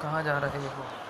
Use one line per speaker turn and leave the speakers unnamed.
कहाँ जा रहे हो?